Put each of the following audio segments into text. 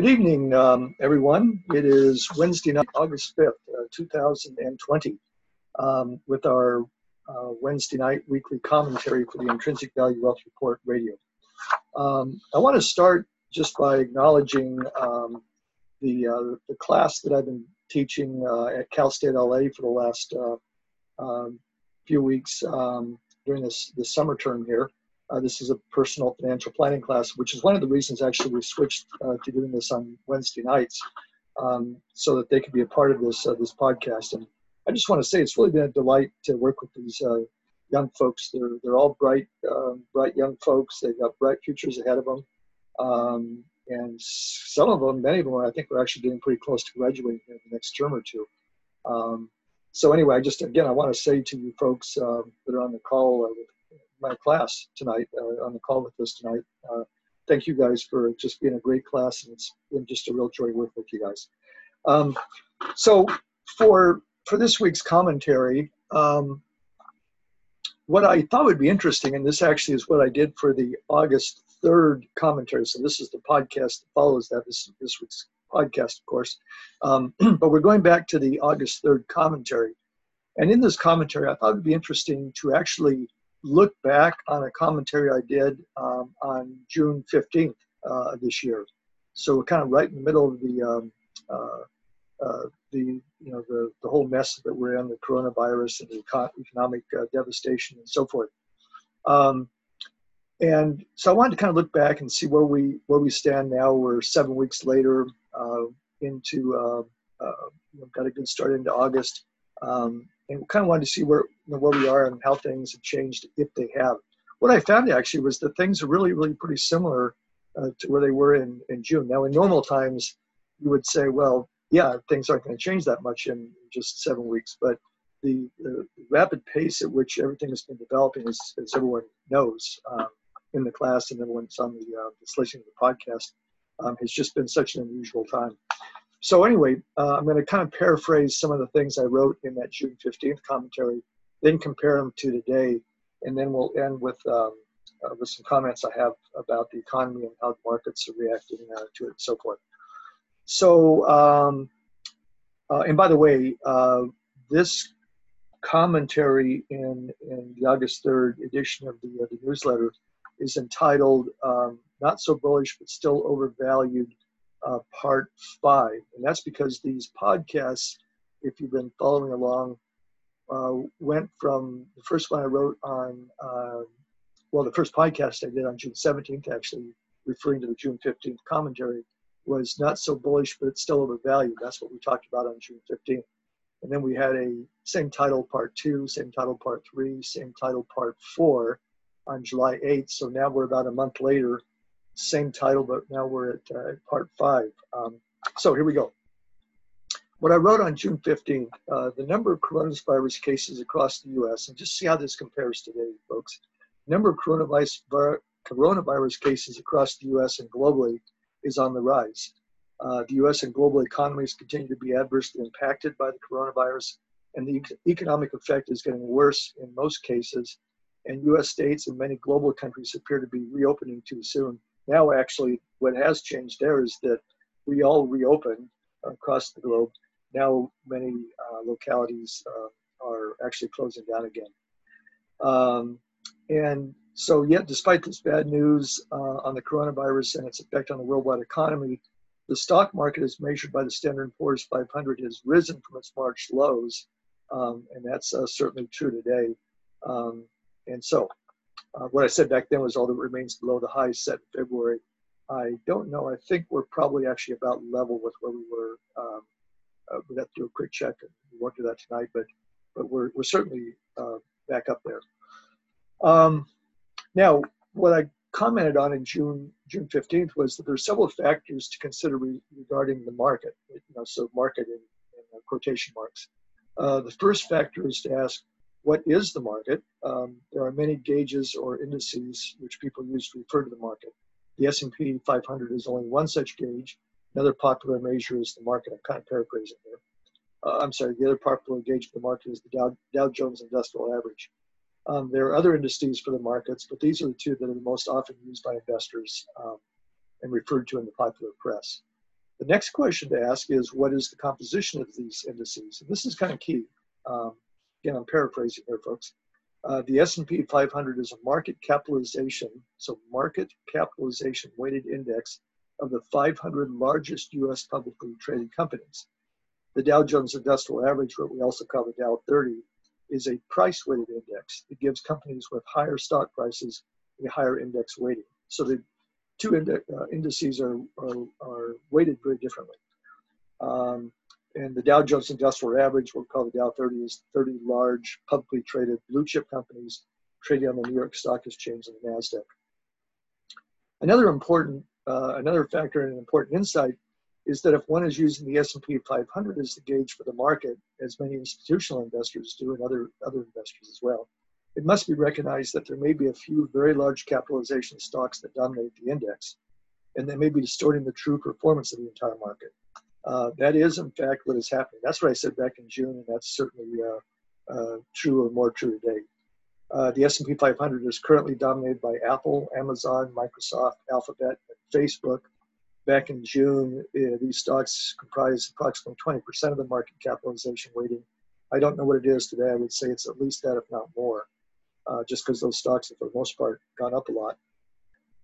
Good evening, um, everyone. It is Wednesday night, August 5th, uh, 2020, um, with our uh, Wednesday night weekly commentary for the Intrinsic Value Wealth Report radio. Um, I want to start just by acknowledging um, the, uh, the class that I've been teaching uh, at Cal State LA for the last uh, um, few weeks um, during this, this summer term here. Uh, this is a personal financial planning class, which is one of the reasons actually we switched uh, to doing this on Wednesday nights, um, so that they could be a part of this uh, this podcast. And I just want to say it's really been a delight to work with these uh, young folks. They're they're all bright, um, bright young folks. They've got bright futures ahead of them, um, and some of them, many of them, I think, are actually getting pretty close to graduating in the next term or two. Um, so anyway, I just again I want to say to you folks uh, that are on the call with my class tonight uh, on the call with us tonight. Uh, thank you guys for just being a great class, and it's been just a real joy working with you guys. Um, so for for this week's commentary, um, what I thought would be interesting, and this actually is what I did for the August third commentary. So this is the podcast that follows that. This is this week's podcast, of course. Um, but we're going back to the August third commentary, and in this commentary, I thought it would be interesting to actually look back on a commentary I did um, on June 15th uh, this year. So we're kind of right in the middle of the um, uh, uh, the you know the, the whole mess that we're in, the coronavirus and the economic uh, devastation and so forth. Um, and so I wanted to kind of look back and see where we where we stand now. We're seven weeks later uh, into uh, got a good start into August. Um, and kind of wanted to see where you know, where we are and how things have changed if they have. What I found actually was that things are really really pretty similar uh, to where they were in in June. Now in normal times, you would say, well, yeah, things aren't going to change that much in just seven weeks, but the, the rapid pace at which everything has been developing, as, as everyone knows um, in the class and everyone's on the, uh, listening to the podcast, um, has just been such an unusual time. So anyway, uh, I'm going to kind of paraphrase some of the things I wrote in that June 15th commentary, then compare them to today, and then we'll end with um, uh, with some comments I have about the economy and how the markets are reacting uh, to it and so forth. So, um, uh, and by the way, uh, this commentary in in the August 3rd edition of the, uh, the newsletter is entitled um, "Not So Bullish but Still Overvalued." uh, part five. And that's because these podcasts, if you've been following along, uh, went from the first one I wrote on, uh, well, the first podcast I did on June 17th, actually referring to the June 15th commentary, was not so bullish, but it's still overvalued. That's what we talked about on June 15th. And then we had a same title part two, same title part three, same title part four on July 8th. So now we're about a month later same title, but now we're at uh, part five. Um, so here we go. What I wrote on June 15th, uh, the number of coronavirus cases across the US, and just see how this compares today, folks. Number of coronavirus, coronavirus cases across the US and globally is on the rise. Uh, the US and global economies continue to be adversely impacted by the coronavirus, and the economic effect is getting worse in most cases. And US states and many global countries appear to be reopening too soon now, actually, what has changed there is that we all reopened across the globe. Now, many uh, localities uh, are actually closing down again. Um, and so, yet, despite this bad news uh, on the coronavirus and its effect on the worldwide economy, the stock market, as measured by the Standard & Poor's 500, has risen from its March lows, um, and that's uh, certainly true today. Um, and so, uh, what I said back then was all that remains below the high set in February. I don't know. I think we're probably actually about level with where we were. Um, uh, we have to do a quick check, and we won't do that tonight, but but we're we're certainly uh, back up there. Um, now, what I commented on in June June 15th was that there are several factors to consider re- regarding the market. You know, so market in, in uh, quotation marks. Uh, the first factor is to ask what is the market? Um, there are many gauges or indices which people use to refer to the market. The S&P 500 is only one such gauge. Another popular measure is the market. I'm kind of paraphrasing here. Uh, I'm sorry. The other popular gauge for the market is the Dow, Dow Jones Industrial Average. Um, there are other indices for the markets, but these are the two that are the most often used by investors um, and referred to in the popular press. The next question to ask is what is the composition of these indices? And this is kind of key. Um, again, I'm paraphrasing here, folks. Uh, the S&P 500 is a market capitalization, so market capitalization weighted index of the 500 largest U.S. publicly traded companies. The Dow Jones Industrial Average, what we also call the Dow 30, is a price weighted index. It gives companies with higher stock prices a higher index weighting. So the two uh, indices are, are, are, weighted very differently. Um, and the Dow Jones Industrial Average, what we'll call the Dow 30, is 30 large publicly traded blue chip companies trading on the New York Stock Exchange and the NASDAQ. Another important, uh, another factor and an important insight is that if one is using the S&P 500 as the gauge for the market, as many institutional investors do and other, other investors as well, it must be recognized that there may be a few very large capitalization stocks that dominate the index, and they may be distorting the true performance of the entire market. Uh, that is, in fact, what is happening. That's what I said back in June, and that's certainly uh, uh, true or more true today. Uh, the S&P 500 is currently dominated by Apple, Amazon, Microsoft, Alphabet, and Facebook. Back in June, uh, these stocks comprise approximately 20% of the market capitalization weighting. I don't know what it is today. I would say it's at least that, if not more, uh, just because those stocks have, for the most part, gone up a lot.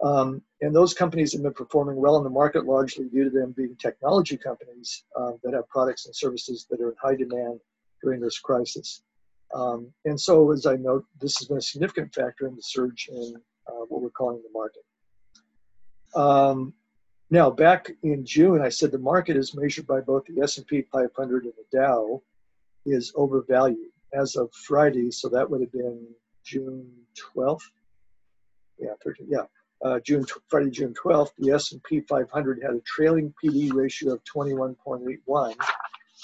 Um, and those companies have been performing well in the market largely due to them being technology companies uh, that have products and services that are in high demand during this crisis. Um, and so, as I note, this has been a significant factor in the surge in uh, what we're calling the market. Um, now, back in June, I said the market is measured by both the S&P 500 and the Dow is overvalued as of Friday. So that would have been June 12th. Yeah, 13, yeah uh, June Friday, June 12th, the S&P 500 had a trailing P/E ratio of 21.81,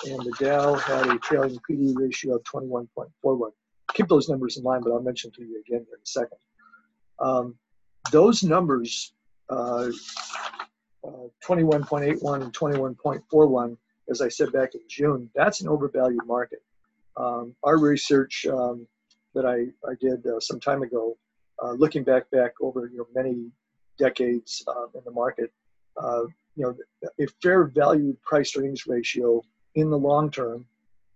and the Dow had a trailing P/E ratio of 21.41. Keep those numbers in mind, but I'll mention to you again here in a second. Um, those numbers, uh, uh, 21.81 and 21.41, as I said back in June, that's an overvalued market. Um, our research um, that I, I did uh, some time ago uh, looking back back over you know many decades uh, in the market, uh, you know a fair value price earnings ratio in the long term,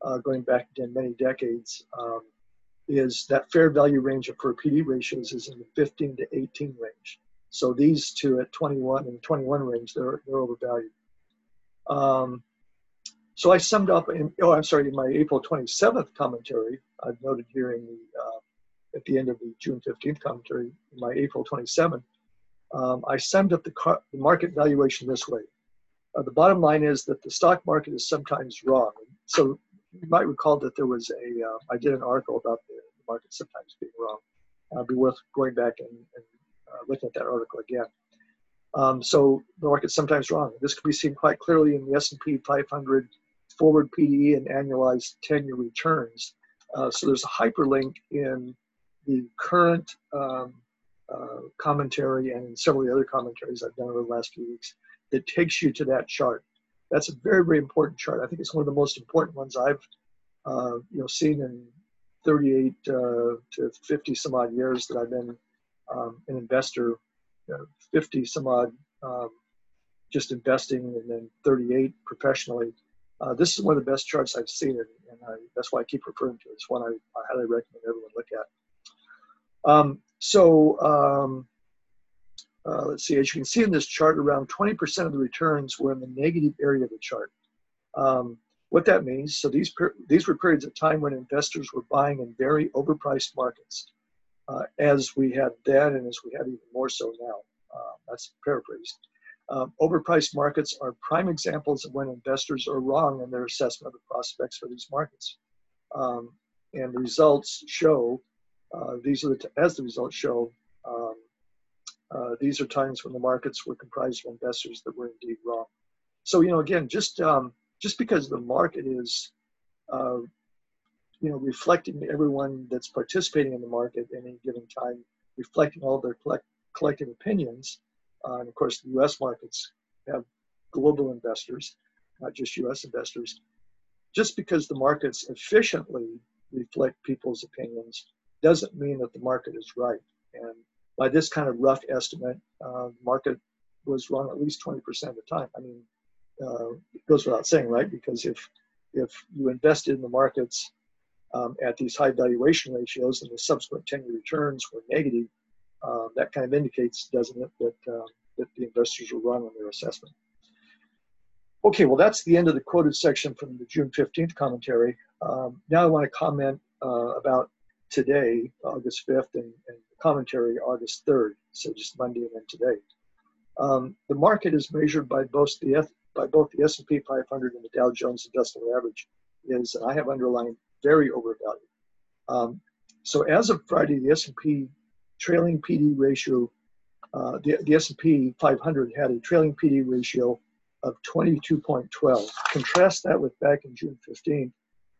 uh, going back again many decades, um, is that fair value range for P/E ratios is in the 15 to 18 range. So these two at 21 and 21 range, they're they're overvalued. Um, so I summed up in, oh, I'm sorry, in my April 27th commentary, I've noted here in the uh, at the end of the June 15th commentary, in my April 27th, um, I summed up the, car- the, market valuation this way. Uh, the bottom line is that the stock market is sometimes wrong. So you might recall that there was a uh, I did an article about the, market sometimes being wrong. It'd be worth going back and, and uh, looking at that article again. Um, so the market's sometimes wrong. This can be seen quite clearly in the S&P 500 forward PDE and annualized 10-year returns. Uh, so there's a hyperlink in the current um, uh, commentary and several of the other commentaries I've done over the last few weeks that takes you to that chart. That's a very, very important chart. I think it's one of the most important ones I've uh, you know seen in 38 uh, to 50 some odd years that I've been um, an investor. You know, 50 some odd um, just investing, and then 38 professionally. Uh, this is one of the best charts I've seen, and, and I, that's why I keep referring to it. It's one I, I highly recommend everyone look at. Um, so um, uh, let's see, as you can see in this chart, around 20% of the returns were in the negative area of the chart. Um, what that means, so these, these were periods of time when investors were buying in very overpriced markets, uh, as we had then and as we have even more so now. Uh, that's paraphrased. Um, overpriced markets are prime examples of when investors are wrong in their assessment of the prospects for these markets. Um, and the results show uh, these are the as the results show, um, uh, these are times when the markets were comprised of investors that were indeed wrong. So you know, again, just um, just because the market is, uh, you know, reflecting everyone that's participating in the market at any given time, reflecting all their collect- collective opinions, uh, and of course, the U.S. markets have global investors, not just U.S. investors. Just because the markets efficiently reflect people's opinions doesn't mean that the market is right. And by this kind of rough estimate, uh, market was wrong at least 20% of the time. I mean, uh, goes without saying, right? Because if if you invested in the markets um, at these high valuation ratios and the subsequent 10-year returns were negative, uh, that kind of indicates, doesn't it, that uh, that the investors were wrong on their assessment. Okay, well, that's the end of the quoted section from the June 15th commentary. Um, now I want to comment uh, about today, August 5th, and, and commentary August 3rd, so just Monday and then today. Um, the market is measured by both the by both the S&P 500 and the Dow Jones Industrial Average is, and I have underlined, very overvalued. Um, so as of Friday, the S&P trailing P/E ratio, uh, the, the S&P 500 had a trailing P/E ratio of 22.12. Contrast that with back in June 15,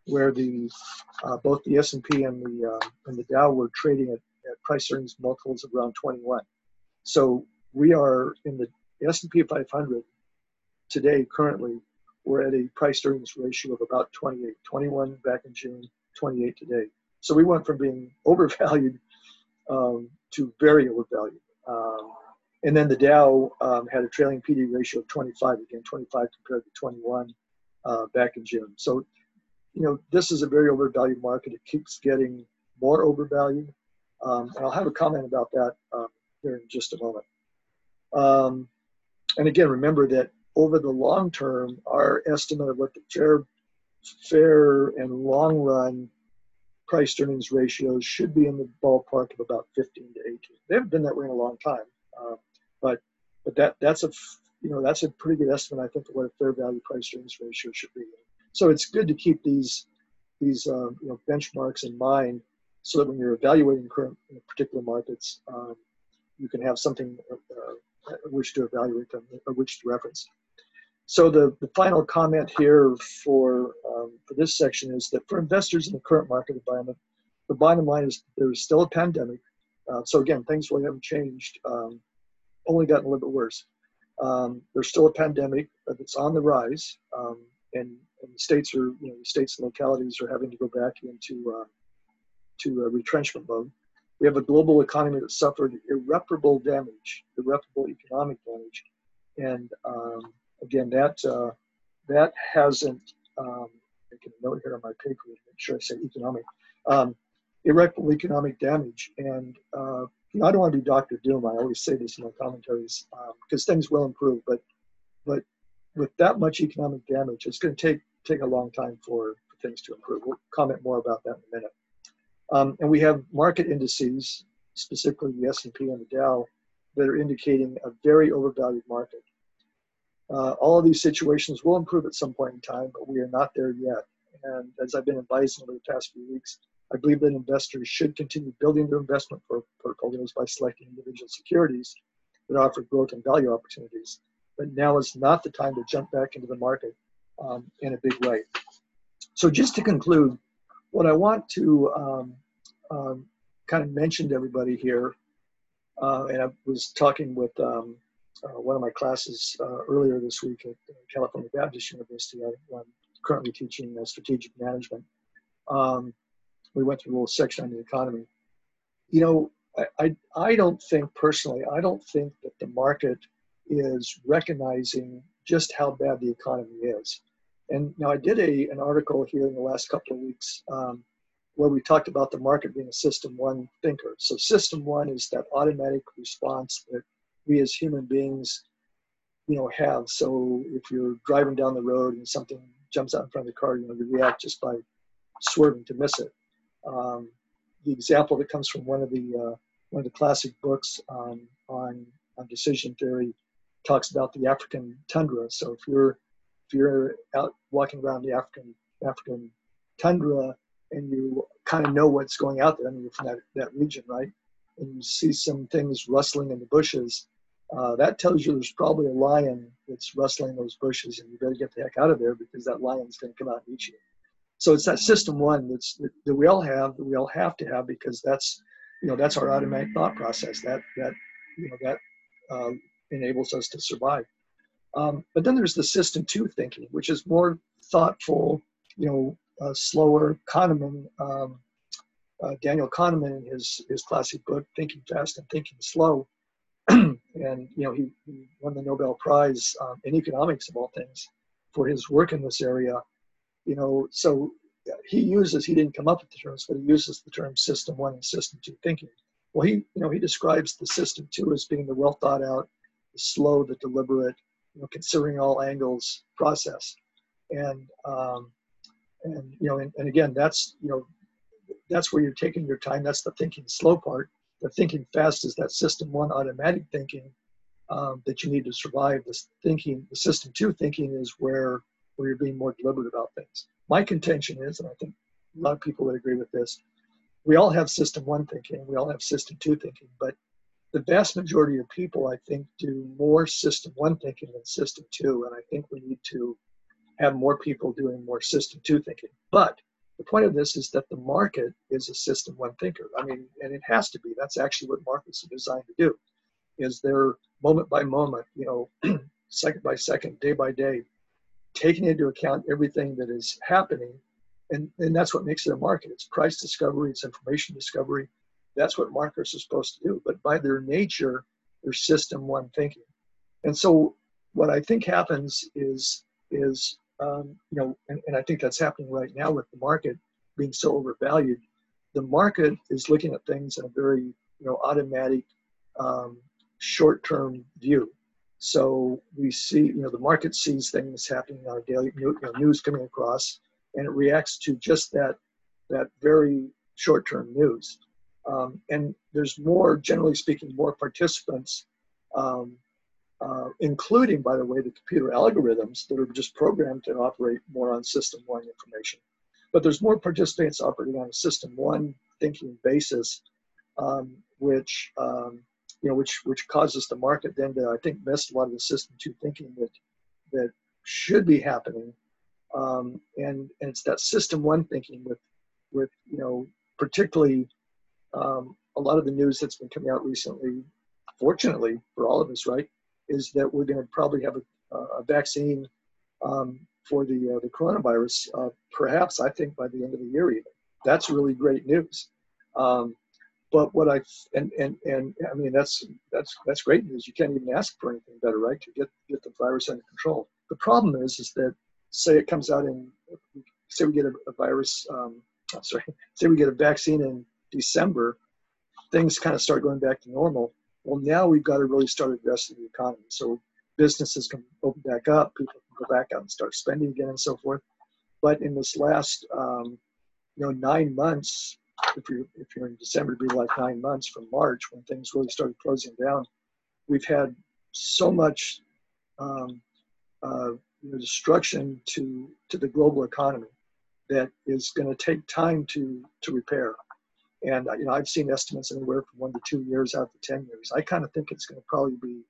where the uh, both the S&P and the uh, and the Dow were trading at price earnings multiples of around 21. So we are in the S&P 500 today currently we're at a price earnings ratio of about 28 21 back in june 28 today. So we went from being overvalued um, to very overvalued. Um, and then the dow um, had a trailing p/e ratio of 25 again 25 compared to 21 uh, back in june. So you know this is a very overvalued market. It keeps getting more overvalued um, and i'll have a comment about that um, here in just a moment um, and again remember that over the long term, our estimate of what the fair, fair and long run price earnings ratios should be in the ballpark of about 15 to 18. They haven't been that way in a long time, uh, but but that that's a you know that's a pretty good estimate I think of what a fair value price earnings ratio should be. So it's good to keep these these um, you know benchmarks in mind so that when you're evaluating current particular markets, um, you can have something uh, which to evaluate them, or which to reference. So the, the final comment here for, um, for this section is that for investors in the current market environment, the bottom line is there's still a pandemic. Uh, so again, things really haven't changed, um, only gotten a little bit worse. Um, there's still a pandemic that's on the rise, um, and, and the states are, you know, the states and localities are having to go back into uh, to uh, retrenchment mode. We have a global economy that suffered irreparable damage, irreparable economic damage, and um, again, that uh, that hasn't. Um, making a note here on my paper to make sure I say economic. Um, irreparable economic damage, and uh, you know, I don't want to be Doctor Doom. I always say this in my commentaries because um, things will improve, but but with that much economic damage, it's going to take take a long time for things to improve. We'll comment more about that in a minute. Um, and we have market indices, specifically the S&P and the Dow, that are indicating a very overvalued market. Uh, all of these situations will improve at some point in time, but we are not there yet. And as I've been advising over the past few weeks, I believe that investors should continue building their investment portfolios by selecting individual securities that offer growth and value opportunities. But now is not the time to jump back into the market um, in a big way. So, just to conclude, what I want to um, um, kind of mention to everybody here, uh, and I was talking with um, uh, one of my classes uh, earlier this week at California Baptist University. I, am currently teaching uh, strategic management. Um, we went through a little section on the economy. You know, I, I, I don't think personally, I don't think that the market is recognizing just how bad the economy is. And now I did a, an article here in the last couple of weeks um, where we talked about the market being a system one thinker. So system one is that automatic response that we as human beings, you know, have. So if you're driving down the road and something jumps out in front of the car, you know, you react just by swerving to miss it. Um, the example that comes from one of the uh, one of the classic books um, on on decision theory talks about the African tundra. So if you're if you're out walking around the African African tundra and you kind of know what's going out there, I mean, you're from that, that region, right? And you see some things rustling in the bushes, uh, that tells you there's probably a lion that's rustling those bushes, and you better get the heck out of there because that lion's going to come out and eat you. So it's that system one that's that, that we all have, that we all have to have because that's you know that's our automatic thought process. That that you know that uh, enables us to survive. Um, but then there's the system two thinking, which is more thoughtful, you know, uh, slower. Kahneman, um, uh, Daniel Kahneman, in his his classic book, Thinking Fast and Thinking Slow, and you know he, he, won the Nobel Prize um, in economics of all things for his work in this area. You know, so he uses he didn't come up with the terms, but he uses the term system one and system two thinking. Well, he you know he describes the system two as being the well thought out, the slow, the deliberate, you know, considering all angles process, and um, and you know, and, and again, that's you know, that's where you're taking your time. That's the thinking slow part. The thinking fast is that system one automatic thinking um, that you need to survive. This thinking, the system two thinking, is where where you're being more deliberate about things. My contention is, and I think a lot of people would agree with this, we all have system one thinking, we all have system two thinking, but the vast majority of people, I think, do more system one thinking than system two, and I think we need to have more people doing more system two thinking. But the point of this is that the market is a system one thinker. I mean, and it has to be. That's actually what markets are designed to do. Is they're moment by moment, you know, second by second, day by day, taking into account everything that is happening. And, and that's what makes it a market. It's price discovery, it's information discovery. That's what marketers are supposed to do. But by their nature, they're system one thinking. And so what I think happens is is um, you know, and, and I think that's happening right now with the market being so overvalued. The market is looking at things in a very, you know, automatic, um, short-term view. So we see, you know, the market sees things happening on daily you know, news coming across, and it reacts to just that that very short-term news. Um, and there's more, generally speaking, more participants um, uh, including, by the way, the computer algorithms that are just programmed to operate more on system one information. But there's more participants operating on a system one thinking basis, um, which um, you know, which which causes the market then to, I think, miss a lot of the system two thinking that that should be happening. Um, and and it's that system one thinking with with you know particularly um, a lot of the news that's been coming out recently fortunately for all of us right is that we're going to probably have a, a vaccine um, for the uh, the coronavirus. Uh, perhaps I think by the end of the year even. That's really great news. Um, but what I and and and I mean that's that's that's great news. You can't even ask for anything better, right? To get get the virus under control. The problem is is that say it comes out in say we get a, a virus. Um, sorry, say we get a vaccine in December, things kind of start going back to normal well, now we've got to really start addressing the economy. So businesses can open back up, people can go back out and start spending again, and so forth. But in this last, um, you know, nine months, if you're if you're in December, it'd be like nine months from March when things really started closing down. We've had so much um, uh, you know, destruction to to the global economy that is going to take time to to repair. And you know, I've seen estimates anywhere from one to two years out to ten years. I kind of think it's going to probably be,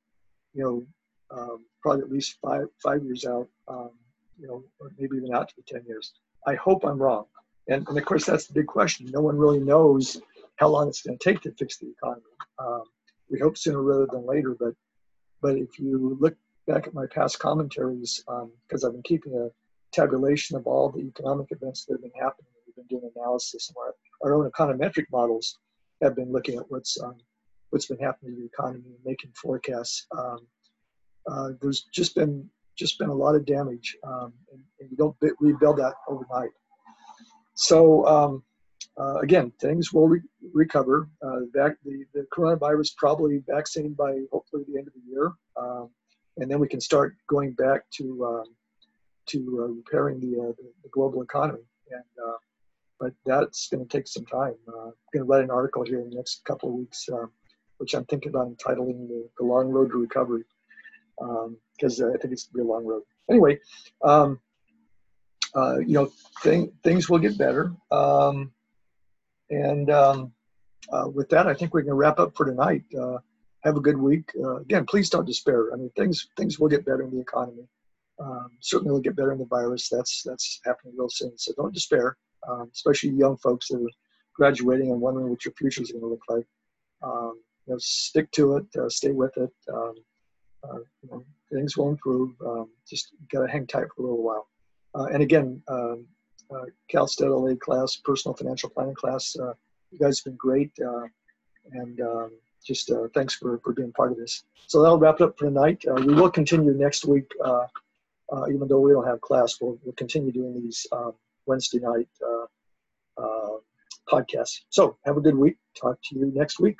you know, um, probably at least five five years out, um, you know, or maybe even out to the ten years. I hope I'm wrong. And, and of course, that's the big question. No one really knows how long it's going to take to fix the economy. Um, we hope sooner rather than later, but but if you look back at my past commentaries, because um, I've been keeping a tabulation of all the economic events that have been happening, we've been doing analysis and our own econometric models have been looking at what's um, what's been happening to the economy and making forecasts. Um, uh, there's just been just been a lot of damage, um, and, and, you don't rebuild that overnight. So um, uh, again, things will re- recover. Uh, back the, the coronavirus probably vaccinated by hopefully the end of the year, um, and then we can start going back to um, to uh, repairing the, uh, the, the global economy. And uh, but that's going to take some time. Uh, I'm going to write an article here in the next couple of weeks, uh, which I'm thinking about entitling the, the Long Road to Recovery, because um, I think it's going to be a long road. Anyway, um, uh, you know, thing, things will get better. Um, and um, uh, with that, I think we can wrap up for tonight. Uh, have a good week. Uh, again, please don't despair. I mean, things things will get better in the economy. Um, certainly, will get better in the virus. That's that's happening real soon. So don't despair um, especially young folks that are graduating and wondering what your future is going to look like. Um, you know, stick to it, uh, stay with it. Um, uh, you know, things will improve. Um, just got to hang tight for a little while. Uh, and again, um, uh, Cal State LA class, personal financial planning class, uh, you guys have been great. Uh, and um, just thanks for, for being part of this. So that'll wrap it up for tonight. we will continue next week, even though we don't have class, we'll, we'll continue doing these. Wednesday night uh, uh, podcast. So have a good week. Talk to you next week.